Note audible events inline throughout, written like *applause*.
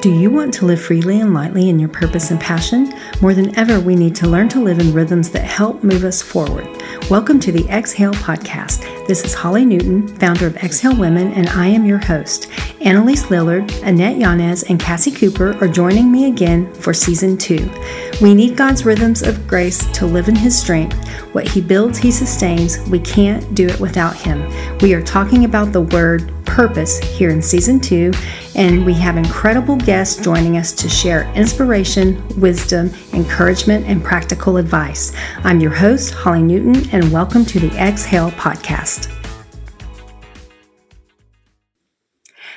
Do you want to live freely and lightly in your purpose and passion? More than ever, we need to learn to live in rhythms that help move us forward. Welcome to the Exhale Podcast. This is Holly Newton, founder of Exhale Women, and I am your host. Annalise Lillard, Annette Yanez, and Cassie Cooper are joining me again for season two. We need God's rhythms of grace to live in His strength. What He builds, He sustains. We can't do it without Him. We are talking about the word purpose here in season two, and we have incredible guests joining us to share inspiration, wisdom, encouragement, and practical advice. I'm your host, Holly Newton, and welcome to the Exhale Podcast.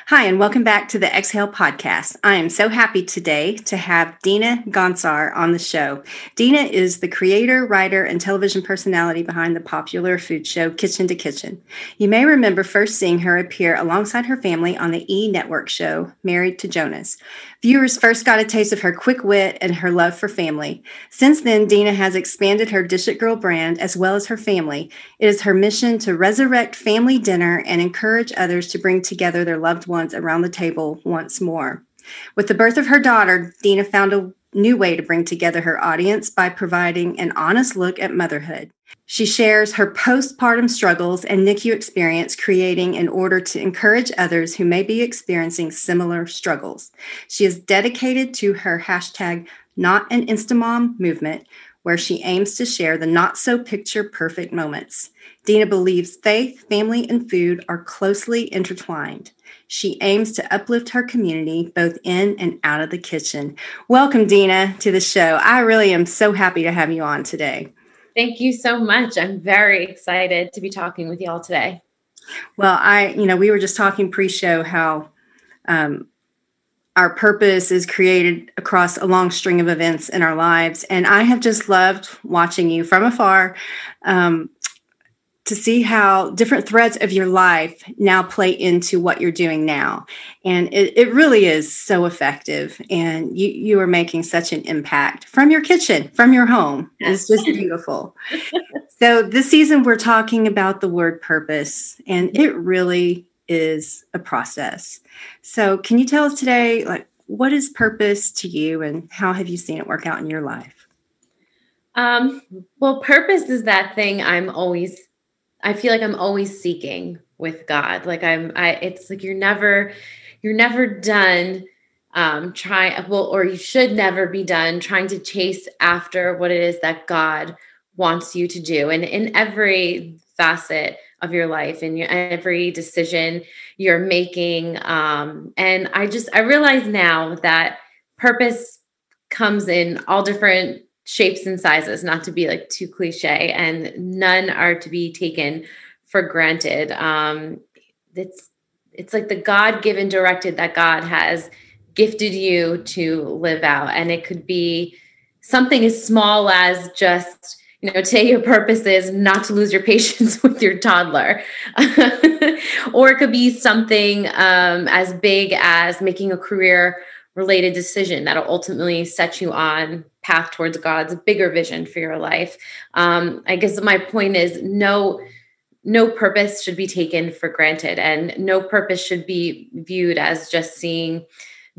Hi, and welcome back to the Exhale podcast. I am so happy today to have Dina Gonsar on the show. Dina is the creator, writer, and television personality behind the popular food show Kitchen to Kitchen. You may remember first seeing her appear alongside her family on the E Network show Married to Jonas. Viewers first got a taste of her quick wit and her love for family. Since then, Dina has expanded her Dish It Girl brand as well as her family. It is her mission to resurrect family dinner and encourage others to bring together their loved ones around the table once more. With the birth of her daughter, Dina found a new way to bring together her audience by providing an honest look at motherhood. She shares her postpartum struggles and NICU experience, creating in order to encourage others who may be experiencing similar struggles. She is dedicated to her hashtag not an Instamom movement, where she aims to share the not so picture perfect moments. Dina believes faith, family, and food are closely intertwined. She aims to uplift her community both in and out of the kitchen. Welcome, Dina, to the show. I really am so happy to have you on today. Thank you so much. I'm very excited to be talking with you all today. Well, I, you know, we were just talking pre show how um, our purpose is created across a long string of events in our lives. And I have just loved watching you from afar um, to see how different threads of your life now play into what you're doing now. And it, it really is so effective. And you, you are making such an impact from your kitchen, from your home. It's just beautiful. *laughs* so, this season, we're talking about the word purpose, and it really is a process. So, can you tell us today, like, what is purpose to you, and how have you seen it work out in your life? Um, well, purpose is that thing I'm always I feel like I'm always seeking with God. Like I'm I it's like you're never you're never done um trying well or you should never be done trying to chase after what it is that God wants you to do. And in every facet of your life and your every decision you're making um and I just I realize now that purpose comes in all different shapes and sizes, not to be like too cliche, and none are to be taken for granted. Um, it's it's like the God given directed that God has gifted you to live out, and it could be something as small as just you know today your purpose is not to lose your *laughs* patience with your toddler *laughs* or it could be something um, as big as making a career related decision that'll ultimately set you on path towards God's bigger vision for your life. Um, I guess my point is no no purpose should be taken for granted and no purpose should be viewed as just seeing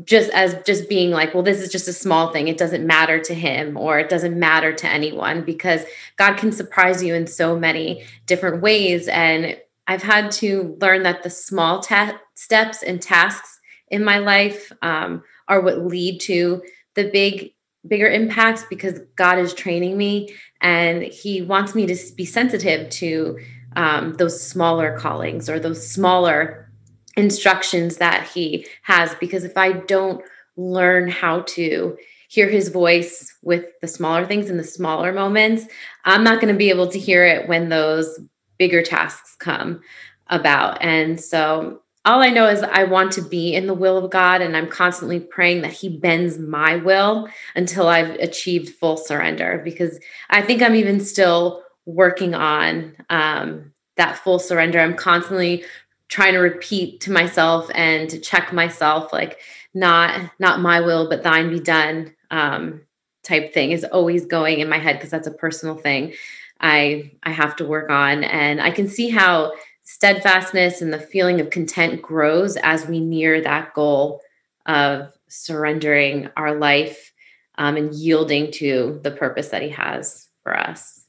just as just being like well this is just a small thing it doesn't matter to him or it doesn't matter to anyone because god can surprise you in so many different ways and i've had to learn that the small ta- steps and tasks in my life um, are what lead to the big bigger impacts because God is training me and He wants me to be sensitive to um, those smaller callings or those smaller instructions that He has. Because if I don't learn how to hear His voice with the smaller things in the smaller moments, I'm not going to be able to hear it when those bigger tasks come about. And so all I know is I want to be in the will of God, and I'm constantly praying that He bends my will until I've achieved full surrender. Because I think I'm even still working on um, that full surrender. I'm constantly trying to repeat to myself and to check myself, like not not my will, but Thine be done. Um, type thing is always going in my head because that's a personal thing I I have to work on, and I can see how steadfastness and the feeling of content grows as we near that goal of surrendering our life um, and yielding to the purpose that He has for us.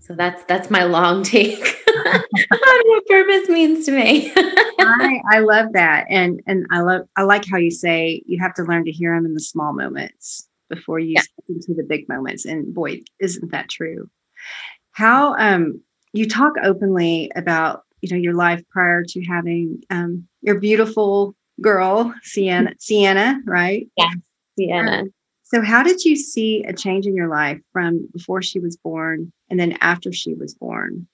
So that's that's my long *laughs* take *laughs* on what purpose means to me. *laughs* I, I love that, and and I love I like how you say you have to learn to hear Him in the small moments before you yeah. step into the big moments. And boy, isn't that true? How um you talk openly about you know your life prior to having um your beautiful girl Sienna *laughs* Sienna right? Yeah Sienna. So how did you see a change in your life from before she was born and then after she was born?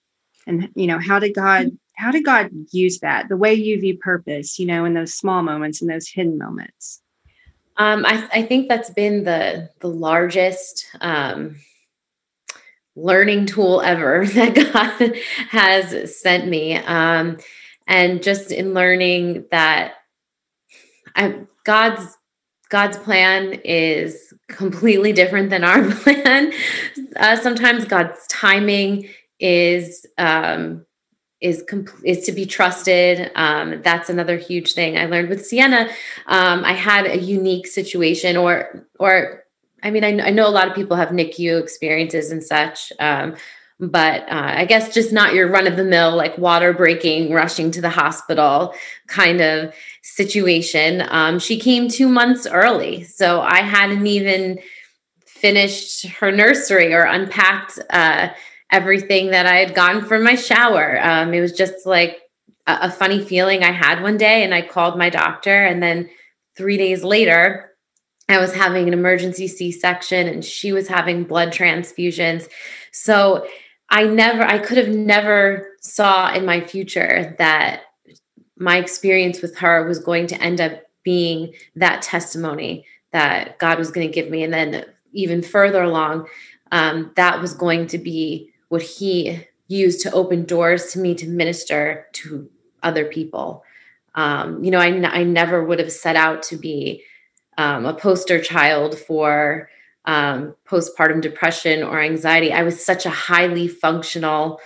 And you know how did God how did God use that the way you view purpose you know in those small moments and those hidden moments? Um, I, I, think that's been the the largest um, learning tool ever *laughs* that God has sent me. Um, and just in learning that I, God's God's plan is completely different than our *laughs* plan. Uh, sometimes God's timing is um, is comp- is to be trusted. Um, that's another huge thing I learned with Sienna. Um, I had a unique situation, or or I mean, I, I, know a lot of people have NICU experiences and such, um, but uh, I guess just not your run of the mill, like water breaking, rushing to the hospital kind of situation. Um, she came two months early. So I hadn't even finished her nursery or unpacked uh, everything that I had gotten from my shower. Um, it was just like a, a funny feeling I had one day, and I called my doctor, and then three days later, I was having an emergency C section and she was having blood transfusions. So I never, I could have never saw in my future that my experience with her was going to end up being that testimony that God was going to give me. And then even further along, um, that was going to be what He used to open doors to me to minister to other people. Um, you know, I, I never would have set out to be um, a poster child for um, postpartum depression or anxiety. I was such a highly functional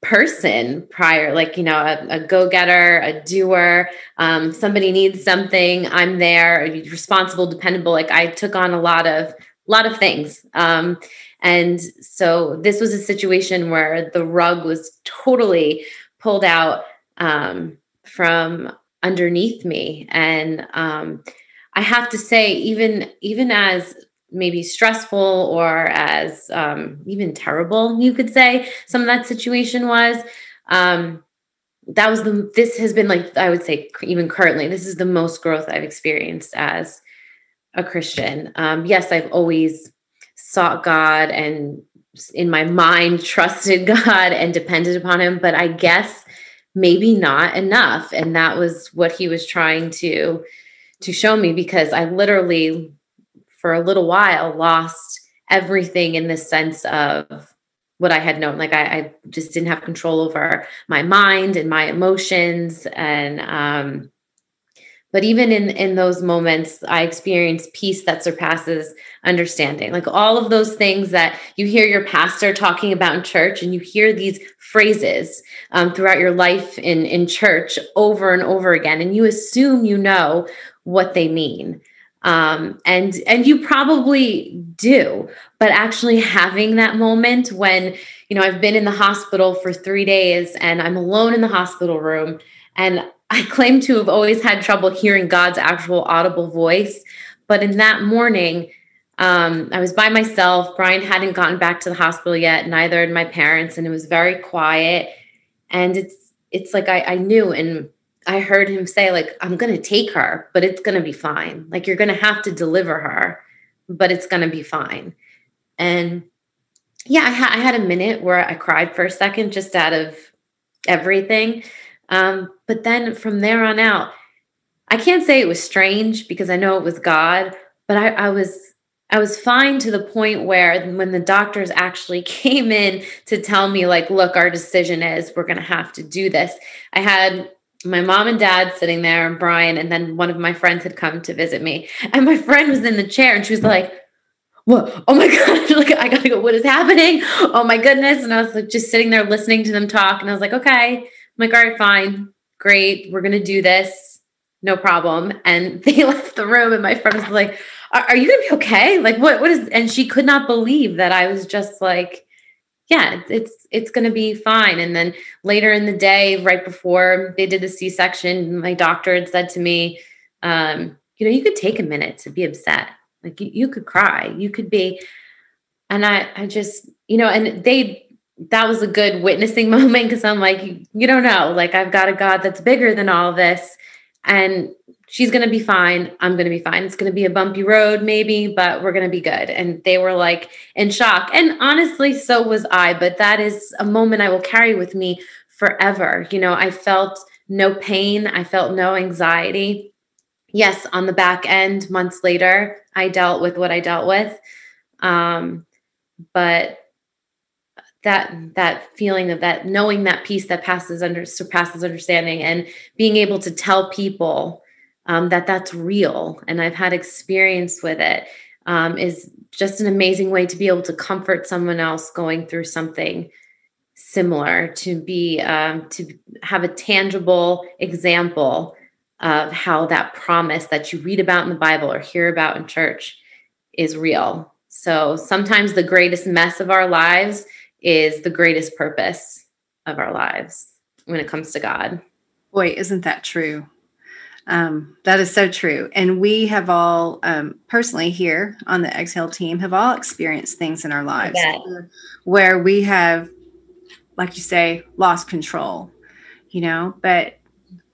person prior, like, you know, a, a go getter, a doer. Um, somebody needs something, I'm there, responsible, dependable. Like, I took on a lot of, lot of things. Um, and so this was a situation where the rug was totally pulled out um, from underneath me. And, um, I have to say, even even as maybe stressful or as um, even terrible, you could say some of that situation was. Um, that was the. This has been like I would say even currently, this is the most growth I've experienced as a Christian. Um, yes, I've always sought God and in my mind *laughs* trusted God and depended upon Him, but I guess maybe not enough, and that was what He was trying to to show me because I literally, for a little while, lost everything in the sense of what I had known. Like I, I, just didn't have control over my mind and my emotions. And um, but even in in those moments, I experienced peace that surpasses understanding. Like all of those things that you hear your pastor talking about in church, and you hear these phrases um, throughout your life in in church over and over again, and you assume you know what they mean. Um, and and you probably do but actually having that moment when you know i've been in the hospital for three days and i'm alone in the hospital room and i claim to have always had trouble hearing god's actual audible voice but in that morning um, i was by myself. Brian hadn't gotten back to the hospital yet neither had my parents and it was very quiet. And it's it's like i, I knew and I heard him say, like, I'm going to take her, but it's going to be fine. Like, you're going to have to deliver her, but it's going to be fine. And yeah, I, ha- I, had a minute where I cried for a second just out of everything. Um, but then from there on out, I can't say it was strange because I know it was God, but I, I was I was fine to the point where when the doctors actually *laughs* came in to tell me, like, look, our decision is we're going to have to do this. I had my mom and dad sitting there and Brian, and then one of my friends had come to visit me. And my friend was in the chair and she was like, What? Oh my *laughs* God. like, I gotta go. What is happening? Oh my goodness. And I was like, just sitting there listening to them talk. And I was like, Okay. I'm like, All right, fine. Great. We're gonna do this. no problem. And *laughs* they left the room, and my friend was like, "Are, are you gonna be okay? Like, what? What is?" And she could not believe that I was just like, "Yeah, it's it's gonna be fine." And then later in the day, right before they did the C section, my doctor had said to me, um, "You know, you could take a minute to be upset. Like, you, you could cry. You could be." And I, I just, you know, and they that was a good witnessing *laughs* moment because I'm like, you don't know. Like, I've got a God that's bigger than all this and she's going to be fine. I'm going to be fine. It's going to be a bumpy road, maybe, but we're going to be good. And they were like in shock. And honestly, so was I. But that is a moment I will carry with me forever. You know, I felt no pain, I felt no anxiety. Yes, on the back end, months later, I dealt with what I dealt with. Um, but that that feeling of that knowing that peace that passes under surpasses understanding and being able to tell people um, that that's real and i've had experience with it um, is just an amazing way to be able to comfort someone else going through something similar to be um, to have a tangible example of how that promise that you read about in the bible or hear about in church is real. So sometimes the greatest mess of our lives is the greatest purpose of our lives when it comes to God. Boy, isn't that true? Um, that is so true. And we have all, um, personally here on the Exhale team, have all experienced things in our lives where we have, like you say, lost control, you know. But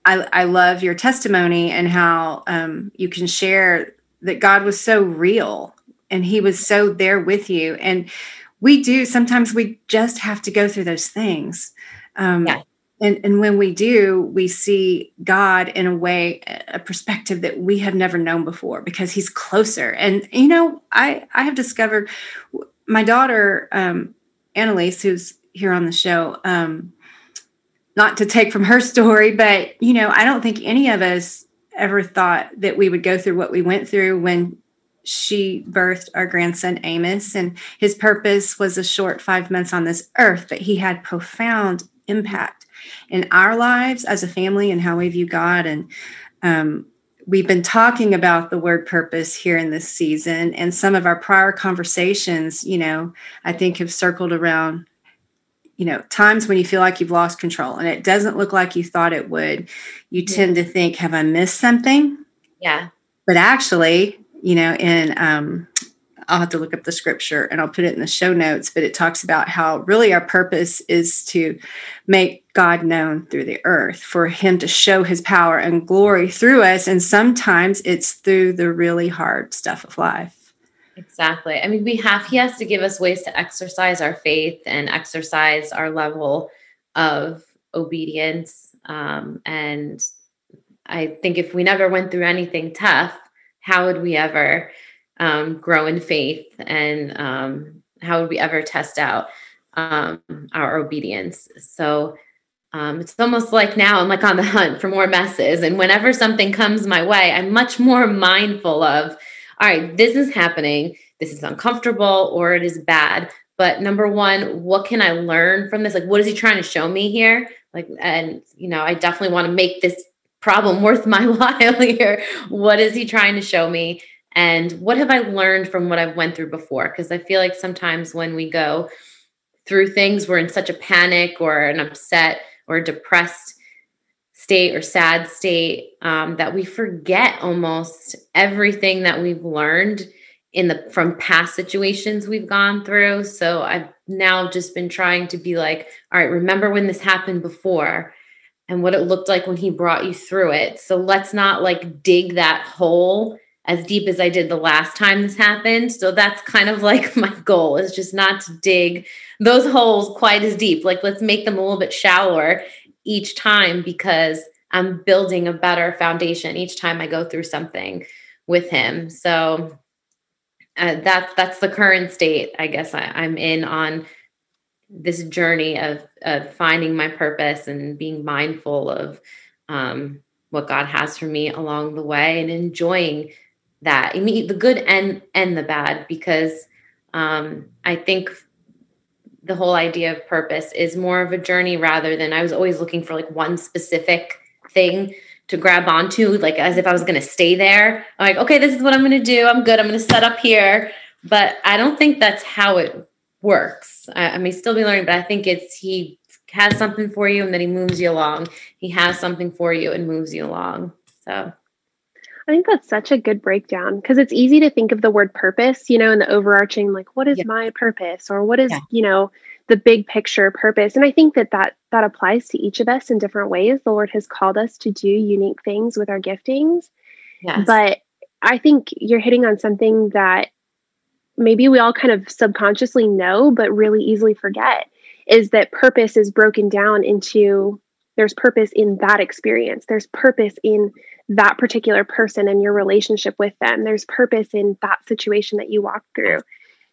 I, I love your testimony and how um, you can share that God was so real and He was so there with you. And we do sometimes we just have to go through those things um, yeah. and, and when we do we see god in a way a perspective that we have never known before because he's closer and you know i i have discovered my daughter um, annalise who's here on the show um, not to take from her *laughs* story but you know i don't think any of us ever thought that we would go through what we went through when she birthed our grandson Amos, and his purpose was a short five months on this earth, but he had profound impact in our lives as a family and how we view God. And um, we've been talking about the word purpose here in this season, and some of our prior conversations, you know, I think have circled around. You know, times when you feel like you've lost control and it doesn't look like you thought it would, you tend to think, Have I missed something? Yeah. But actually, you know, in um, I'll have to look up the scripture and I'll put it in the show notes, but it talks about how really our purpose is to make God known through the earth, for Him to show His power and glory through us. And sometimes it's through the really hard stuff of life. Exactly. I mean, we have, He has to give us ways to exercise our faith and exercise our level of obedience. Um, and I think if we never went through anything tough, how would we ever um, grow in faith and um, how would we ever test out um, our obedience? So um, it's almost like now i'm like on the hunt for more messes and whenever something comes my way i'm much more mindful of all right this is happening. This is uncomfortable or it is bad but number one what can i learn from this? Like what is he trying to show me here? Like and you know i definitely want to make this problem worth my *laughs* while here? What is he trying to show me? And what have I learned from what I've went through before? Because I feel like sometimes when we go through things, we're in such a panic or an upset or depressed state or sad state um, that we forget almost everything that we've learned in the from past situations we've gone through. So I've now just been trying to be like, all right, remember when this happened before and what it looked like when he brought you through it. So let's not like dig that hole as deep as I did the last time this happened. So that's kind of like *laughs* my goal is just not to dig those holes quite as deep. Like let's make them a little bit shallower each time because I'm building a better foundation each time I go through something with him. So uh, that's that's the current state I guess I, I'm in on this journey of of finding my purpose and being mindful of um, what God has for me along the way and enjoying that. I mean, the good and and the bad because um, I think the whole idea of purpose is more of a journey rather than I was always looking for like one specific thing to grab onto, like as if I was going to stay there. I'm like, okay, this is what I'm going to do. I'm good. I'm going to set up here. But I don't think that's how it works. I, I may still be learning, but I think it's he has something for you and then he moves you along. He has something for you and moves you along. So I think that's such a good breakdown because it's easy to think of the word purpose, you know, and the overarching, like, what is yeah. my purpose or what is, yeah. you know, the big picture purpose. And I think that, that that applies to each of us in different ways. The Lord has called us to do unique things with our giftings. Yes. But I think you're hitting on something that maybe we all kind of subconsciously know, but really easily forget is that purpose is broken down into there's purpose in that experience, there's purpose in that particular person and your relationship with them. There's purpose in that situation that you walk through.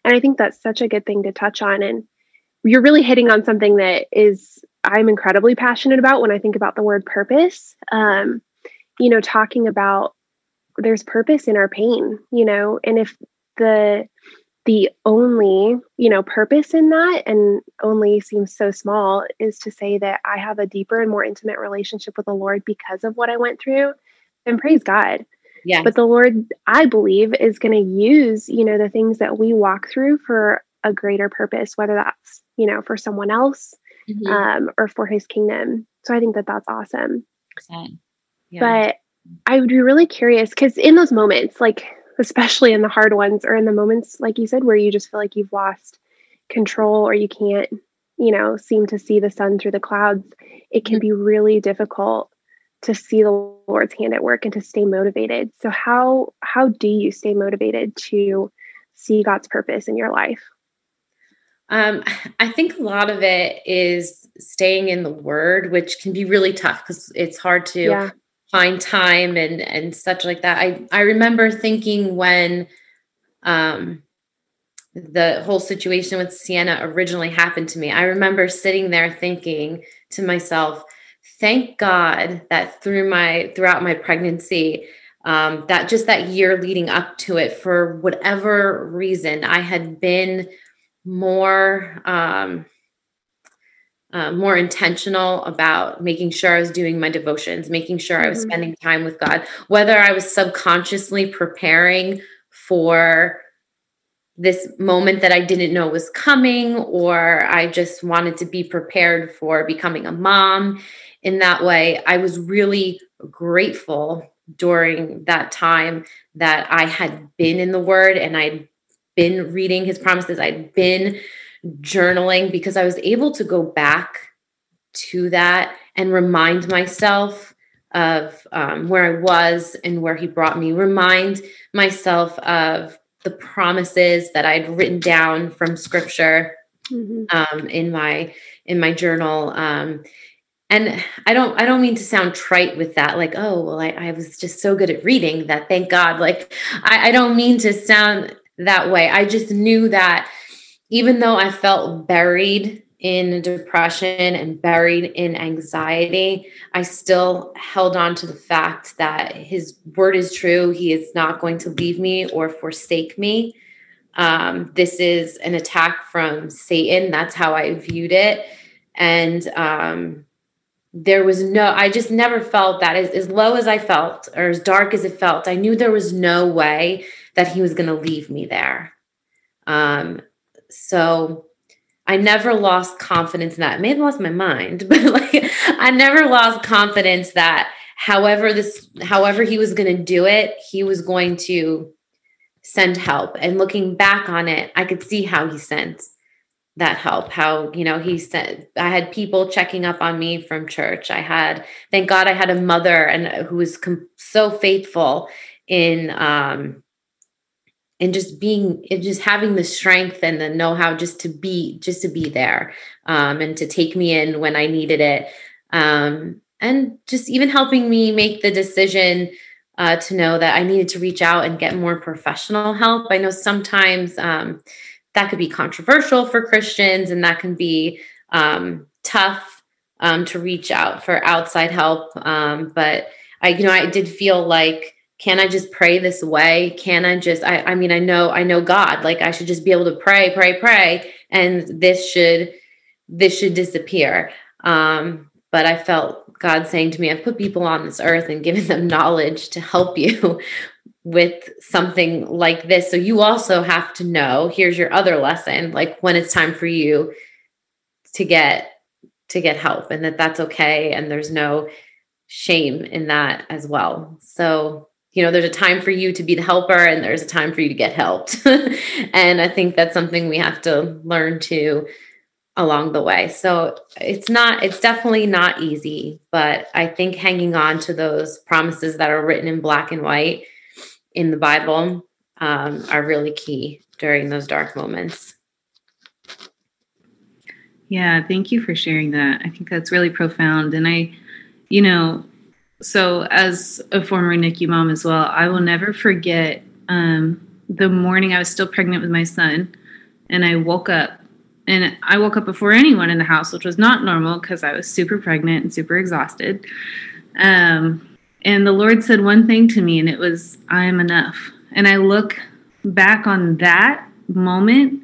And I think that's such a good thing to touch on. And you're really hitting on something that is I'm incredibly passionate about when I think about the word purpose. Um, you know, talking about there's purpose in our pain, you know, and if the the only you know purpose in that and only seems so small is to say that i have a deeper and more intimate relationship with the lord because of what i went through and praise God. Yeah. But the Lord, I believe, is going to use, you know, the things that we walk through for a greater purpose, whether that's, you know, for someone else mm-hmm. um, or for his kingdom. So I think that that's awesome. Yeah. But I would be really curious because in those moments, like, especially in the hard ones or in the moments, like you said, where you just feel like you've lost control or you can't, you know, seem to see the sun through the clouds, it can mm-hmm. be really difficult to see the Lord's hand at work and to stay motivated. So how how do you stay motivated to see God's purpose in your life? Um, I think a lot of it is staying in the Word, which can be really tough because it's hard to yeah. Find time and and such like that. I I remember thinking when um the whole situation with Sienna originally happened to me. I remember sitting there thinking to myself, thank God that through my throughout my pregnancy, um, that just that year leading up to it, for whatever reason, I had been more um, uh, more intentional about making sure I was doing my devotions, making sure I was mm-hmm. spending time with God, whether I was subconsciously preparing for this moment that I didn't know was coming, or I just wanted to be prepared for becoming a mom in that way. I was really grateful during that time that I had been in the Word and I'd been reading His promises, I'd been journaling because I was able to go back to that and remind myself of um, where I was and where He brought me, remind myself of the promises that I'd written down from Scripture mm-hmm. um, in my in my journal. Um, and i don't i don't mean to sound trite with that like oh well i, I was just so good at reading that thank god like I, I don't mean to sound that way i just knew that even though i felt buried in depression and buried in anxiety i still held on to the fact that his word is true. He is not going to leave me or forsake me. Um, this is an attack from satan. That's how i viewed it. And um, there was no i just never felt that as, as low as i felt or as dark as it felt i knew there was no way that he was going to leave me there. Um so i never lost confidence in that. I may have lost my mind *laughs* but like i never lost confidence that however this however he was going to do it he was going to send help. And looking back on it i could see how he sent that help how you know he said i had people checking up on me from church. I had thank god i had a mother and who was com- so faithful in um and just being and just having the strength and the know-how just to be just to be there um and to take me in when i needed it um and just even helping me make the decision uh, to know that i needed to reach out and get more professional help i know sometimes um that could be controversial for Christians and that can be um, tough um, to reach out for outside help. Um, but I, you know, I did feel like, can I just pray this way? Can I just, I, I mean, I know, I know God, like I should just be able to pray, pray, pray, and this should, this should disappear. Um, but I felt God saying to me, I've put people on this earth and given them knowledge to help *laughs* you with something like this. So you also have to know, here's your other lesson, like when it's time for you to get to get help and that that's okay and there's no shame in that as well. So, you know, there's a time for you to be the helper and there's a time for you to get helped. *laughs* and I think that's something we have to learn to along the way. So it's not, it's definitely not easy, but I think hanging on to those promises that are written in black and white in the Bible um, are really key during those dark moments. Yeah, thank you for sharing that. I think that's really profound. And I, you know, so as a former NICU mom as well, I will never forget um, the morning I was still pregnant with my son, and I woke up and I woke up before anyone in the house, which was not normal because I was super pregnant and super exhausted. Um, and the Lord said one thing to me, and it was, I am enough. And I look back on that moment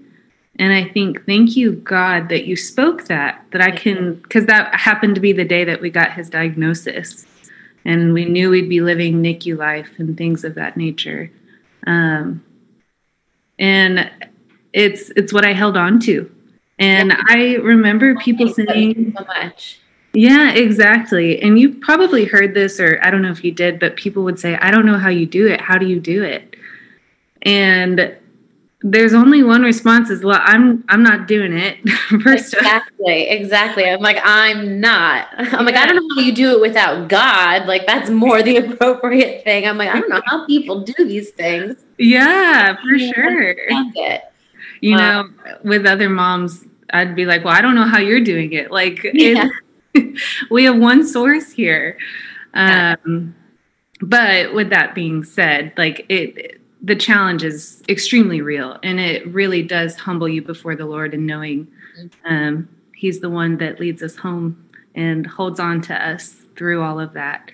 and I think, thank you, God, that you spoke that, that I can, because that happened to be the day that we got his diagnosis. And we knew we'd be living NICU life and things of that nature. Um, and it's it's what I held on to and I remember people saying so much. Yeah, exactly. And you probably heard this, or I don't know if you did, but people would say, I don't know how you do it. How do you do it? And there's only one response is well i'm i'm not doing it. *laughs* First exactly exactly. I'm like i'm not. I'm yeah. like i don't know how you do it without god. Like that's more the *laughs* appropriate thing. I'm like i don't know how people do these things. Yeah for sure. you know um, with other moms I'd be like, well, I don't know how you're doing it. Like, *laughs* yeah. we have one source here. Um, but with that being said, like it, the challenge is extremely real, and it really does humble you before the Lord and knowing um, He's the one that leads us home and holds on to us through all of that.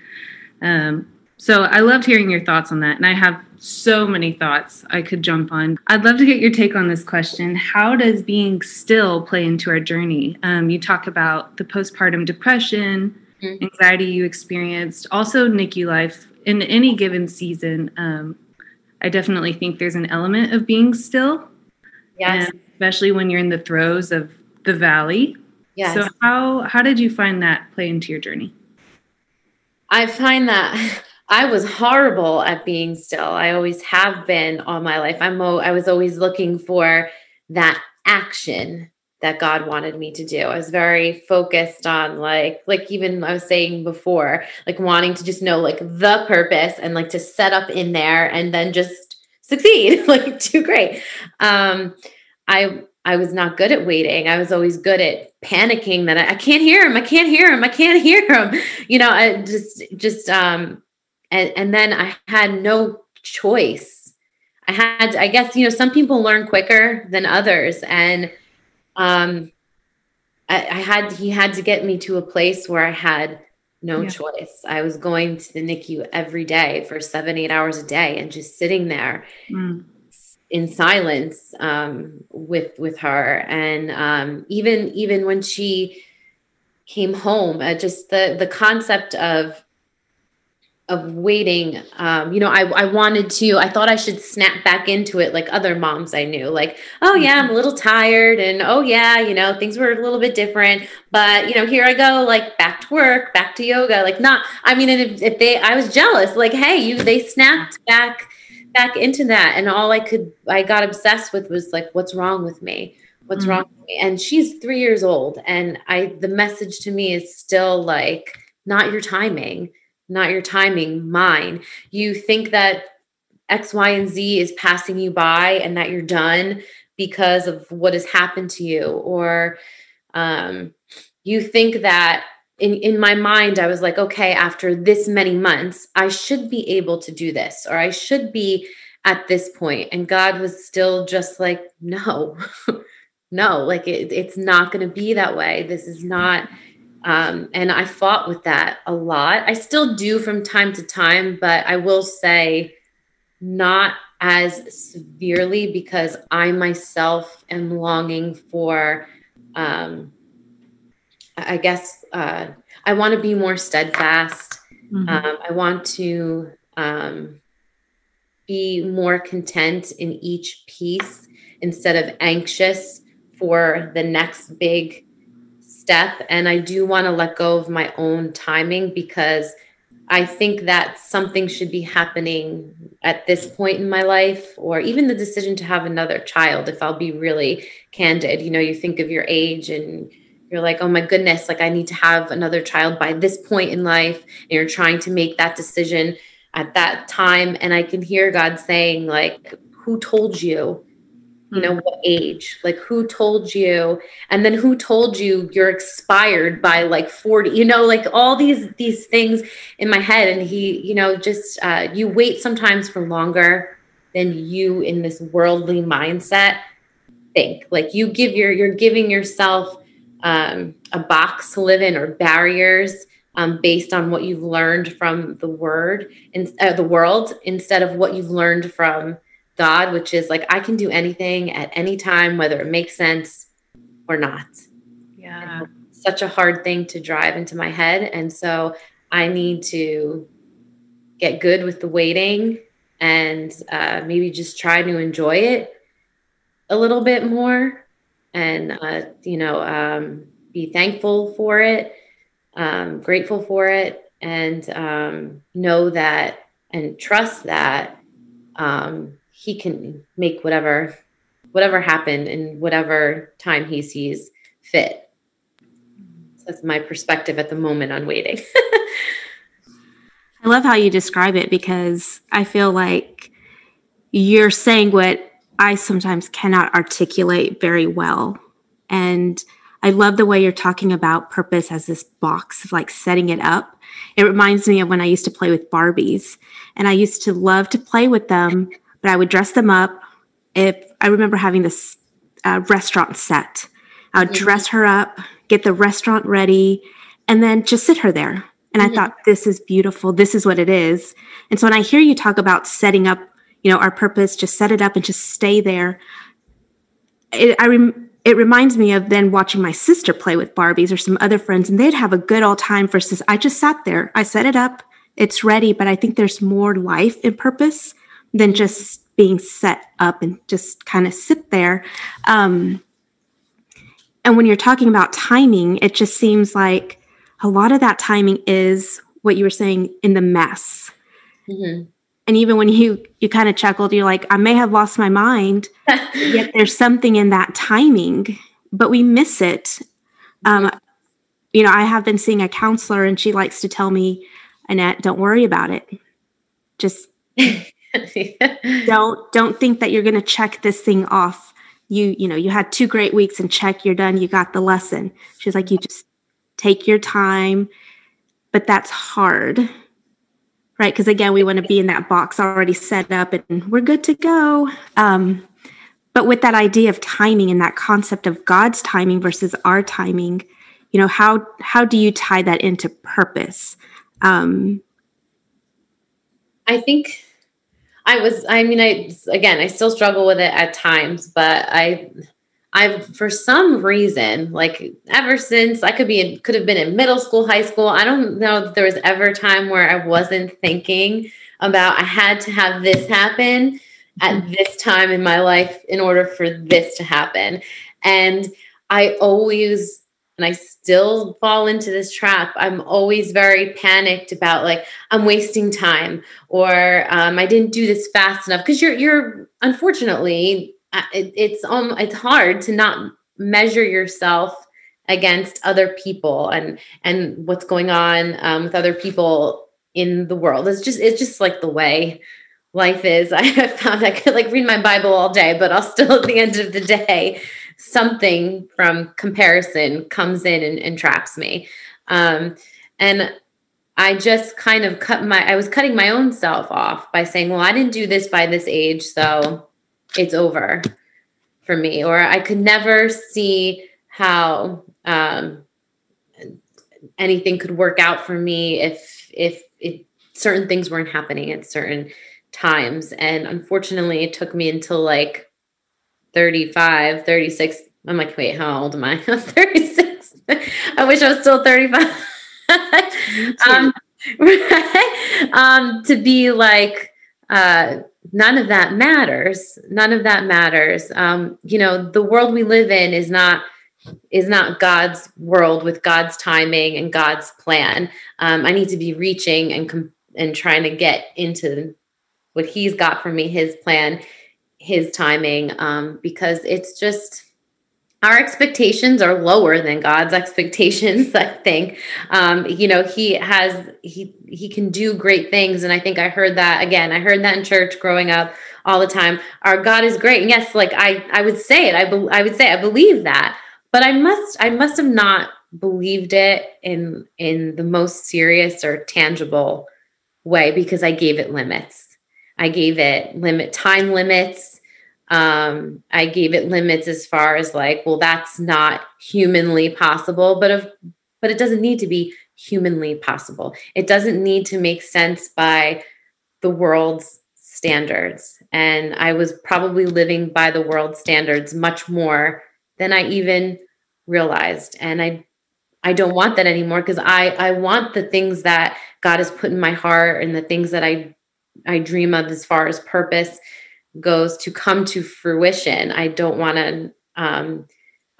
Um, so I loved hearing your thoughts on that. And I have so many thoughts I could jump on. I'd love to get your take on this question. How does being still play into our journey? Um, you talk about the postpartum depression, mm-hmm. anxiety you experienced, also NICU life in any given season. Um, I definitely think there's an element of being still. Yes. especially when you're in the throes of the valley. Yes. So how how did you find that play into your journey? I find that *laughs* I was horrible at being still. I always have been all my life. I'm I was always looking for that action that God wanted me to do. I was very focused on like like even I was saying before, like wanting to just know like the purpose and like to set up in there and then just succeed, *laughs* like do great. Um I I was not good at waiting. I was always good at panicking that I, I can't hear him. I can't hear him. I can't *laughs* hear him. You know, I just just um and and then I had no choice. I had, I guess, you know, some people learn quicker than others, and um, I, I had he had to get me to a place where I had no yeah. choice. I was going to the NICU every day for seven, eight hours a day, and just sitting there. Mm in silence um, with with her and um, even even when she came home uh, just the the concept of of waiting um, you know I, I wanted to i thought i should snap back into it like other moms i knew like oh yeah i'm a little tired and oh yeah you know things were a little bit different but you know here i go like back to work back to yoga like not i mean if, if they i was jealous like hey you they snapped back back into that and all i could i got obsessed with was like what's wrong with me what's mm-hmm. wrong with me and she's three years old and i the message to me is still like not your timing not your timing, mine. You think that X, Y, and Z is passing you by and that you're done because of what has happened to you. Or um, you think that in, in my mind, I was like, okay, after this many months, I should be able to do this, or I should be at this point. And God was still just like, no, *laughs* no, like it, it's not going to be that way. This is not um, and I fought with that a lot. I still do from time to time, but I will say not as severely because I myself am longing for um, I guess uh, I want to be more steadfast. Mm-hmm. Um, I want to um, be more content in each piece instead of anxious for the next big step. And I do want to let go of my own timing because I think that something should be happening at this point in my life, or even the decision to have another child, if I'll be really candid. You know, you think of your age and you're like, oh my goodness, like I need to have another child by this point in life. And you're trying to make that decision at that time. And I can hear God saying, like, who told you? You know, hmm. what age? Like, who told you? And then who told you you're expired by like 40? You know, like all these these things in my head. And he, you know, just uh, you wait sometimes for longer than you in this worldly mindset think. Like you give your you're giving yourself um, a box to live in or barriers um, based on what you've learned from the word in uh, the world instead of what you've learned from God, which is like I can do anything at any time, whether it makes sense or not. Yeah. such a hard thing to drive into my head. And so I need to get good with the waiting and uh, maybe just try to enjoy it a little bit more and, uh, you know, um, be thankful for it um, grateful for it and um, know that and trust that um, he can make whatever whatever happen in whatever time he sees fit. So that's my perspective at the moment on waiting. *laughs* I love how you describe it because I feel like you're saying what I sometimes cannot articulate very well. And I love the way you're talking about purpose as this box of like setting it up. It reminds me of when I used to play with Barbies and I used to love to play with them, but I would dress them up. If I remember having this uh, restaurant set, I would mm-hmm. dress her up, get the restaurant ready, and then just sit her there. And mm-hmm. I thought, this is beautiful. This is what it is. And so when I hear you talk about setting up, you know, our purpose, just set it up and just stay there. It, I rem- it reminds me of then watching my sister play with Barbies or some other friends, and they'd have a good old time versus I just sat there. I set it up, it's ready, but I think there's more life and purpose than just being set up and just kind of sit there. Um, and when you're talking about timing, it just seems like a lot of that timing is what you were saying in the mess. Mm-hmm and even when you you kind of chuckled you're like i may have lost my mind *laughs* yet there's something in that timing but we miss it um, you know i have been seeing a counselor and she likes to tell me annette don't worry about it just *laughs* *laughs* don't don't think that you're going to check this thing off you you know you had two great weeks and check you're done you got the lesson she's like you just take your time but that's hard right? Because again, we want to be in that box already set up and we're good to go. Um, but with that idea of timing and that concept of God's timing versus our timing, you know, how how do you tie that into purpose? Um, I think I was. I mean, I again, I still struggle with it at times, but I I've for some reason, like ever since I could be in, could have been in middle school, high school. I don't know that there was ever a time where I wasn't thinking about I had to have this happen at mm-hmm. this time in my life in order for this to happen. And I always and I still fall into this trap. I'm always very panicked about like I'm wasting time or um, I didn't do this fast enough because you're you're unfortunately it, it's um it's hard to not measure yourself against other people and and what's going on um, with other people in the world. It's just it's just like the way life is. *laughs* I have found I could like read my Bible all day, but I'll still at the end of the day something from comparison comes in and, and traps me. Um, and I just kind of cut my I was cutting my own self off by saying, well, I didn't do this by this age, so it's over for me or i could never see how um, anything could work out for me if if it, certain things weren't happening at certain times and unfortunately it took me until like 35 36 i'm like wait how old am i *laughs* 36 i wish I was still 35. *laughs* um, *laughs* um, to be like, uh, none of that matters. None of that matters. Um, you know, the world we live in is not is not God's world with God's timing and God's plan. Um, I need to be reaching and com- and trying to get into what He's got for me, His plan, His timing, um, because it's just our expectations are lower than God's *laughs* expectations. I think, um, you know, He has He He can do great things, and I think I heard that again. I heard that in church growing up all the time. Our God is great, and yes, like I I would say it. I be, I would say I believe that, but I must I must have not believed it in in the most serious or tangible way because I gave it limits. I gave it limit time limits um i gave it limits as far as like well that's not humanly possible but of but it doesn't need to be humanly possible. It doesn't need to make sense by the world's standards. And i was probably living by the world's standards much more than i even realized. And i i don't want that anymore because i i want the things that god has put in my heart and the things that i i dream of as far as purpose goes to come to fruition. I don't want to um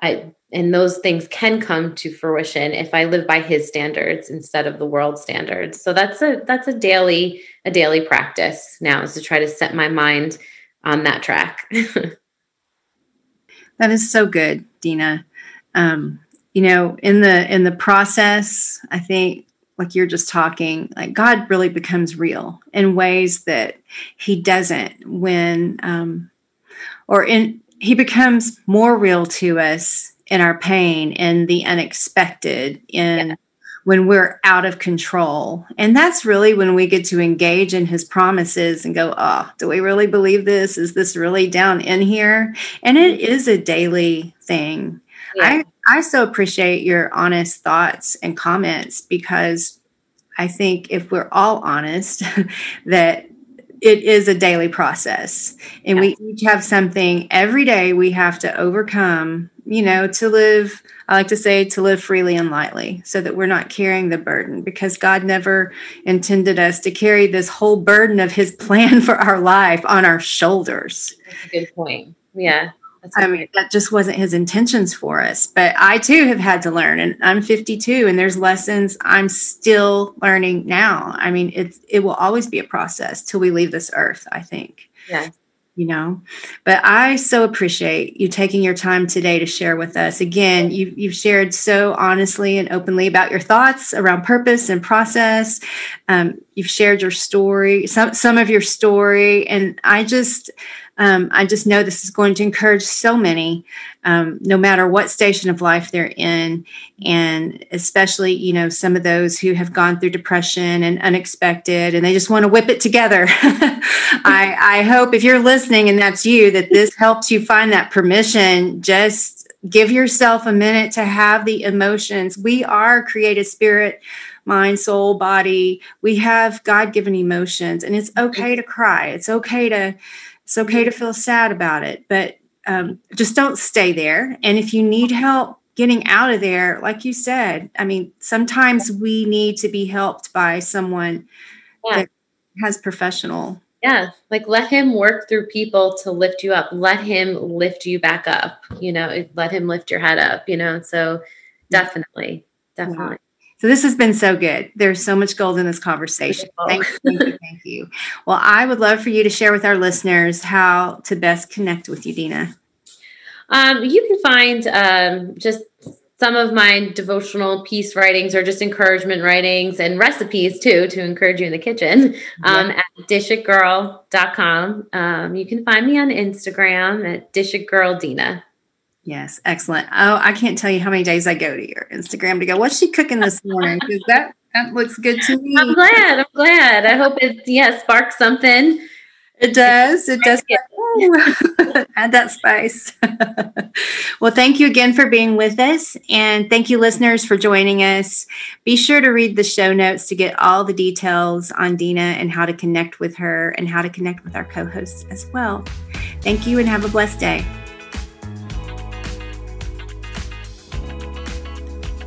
I and those things can come to fruition if I live by his standards instead of the world standards. So that's a that's a daily a daily practice now is to try to set my mind on that track. *laughs* that is so good, Dina. Um, you know, in the in the process, I think like you're just talking, like God really becomes real in ways that He doesn't when, um, or in He becomes more real to us in our pain, in the unexpected, in yeah. when we're out of control, and that's really when we get to engage in His promises and go, "Oh, do we really believe this? Is this really down in here?" And it is a daily thing. Yeah. I I so appreciate your honest thoughts and comments because I think if we're all honest, *laughs* that it is a daily process and we each have something every day we have to overcome, you know, to live, I like to say, to live freely and lightly so that we're not carrying the burden because God never intended us to carry this whole burden of his *laughs* plan for our life on our shoulders. That's a good point. Yeah. I mean, that just wasn't his intentions for us. But I too have had to learn, and I'm 52, and there's lessons I'm still learning now. I mean, it's it will always be a process till we leave this earth. I think. Yeah. You know, but I so appreciate you taking your time today to share with us. Again, you've, you've shared so honestly and openly about your thoughts around purpose and process. Um, you've shared your story, some some of your story, and I just um, I just know this is going to encourage so many, um, no matter what station of life they're in, and especially you know some of those who have gone through depression and unexpected, and they just want to whip it together. *laughs* I, I hope if you're listening and that's you, that this helps you find that permission. Just give yourself a minute to have the emotions. We are created spirit mind, soul, body. We have God given emotions, and it's okay to cry. It's okay to it's okay to feel sad about it, but um, just don't stay there. And if you need help getting out of there, like you said, I mean, sometimes we need to be helped by someone yeah. that has professional. Yeah, like let him work through people to lift you up. Let him lift you back up. You know, let him lift your head up. You know, so definitely, definitely. So this has been so good. There's so much gold in this conversation. Thank you, thank you, thank you. Well, I would love for you to share with our listeners how to best connect with you, Dina. Um, you can find um, just some of my devotional piece writings or just encouragement writings and recipes too to encourage you in the kitchen um, yeah. at dishitgirl.com. Um, you can find me on Instagram at dishitgirldina. Yes, excellent. Oh, I can't tell you how many days I go to your Instagram to go, what's she cooking this morning? Because that, that looks good to me. I'm glad. I'm glad. I hope it, yeah, sparks something. It does. It does. *laughs* Add that spice. *laughs* well, thank you again for being with us. And thank you, listeners, for joining us. Be sure to read the show notes to get all the details on Dina and how to connect with her and how to connect with our co hosts as well. Thank you and have a blessed day.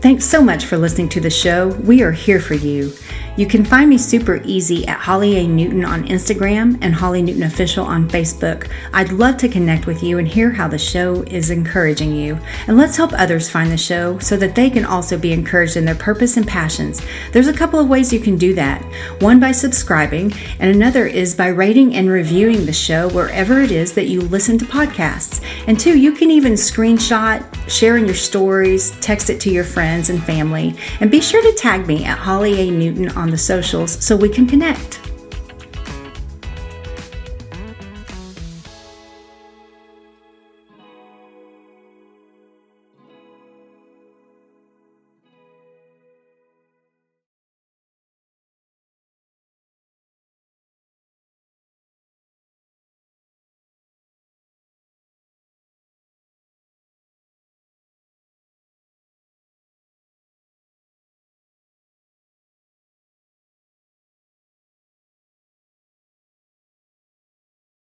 Thanks so much for listening to the show. We are here for you. You can find me super easy at Holly A. Newton on Instagram and Holly Newton Official on Facebook. I'd love to connect with you and hear how the show is encouraging you. And let's help others find the show so that they can also be encouraged in their purpose and passions. There's a couple of ways you can do that. One by subscribing, and another is by rating and reviewing the show wherever it is that you listen to podcasts. And two, you can even screenshot, share in your stories, text it to your friends and family, and be sure to tag me at Holly A. Newton on the socials so we can connect.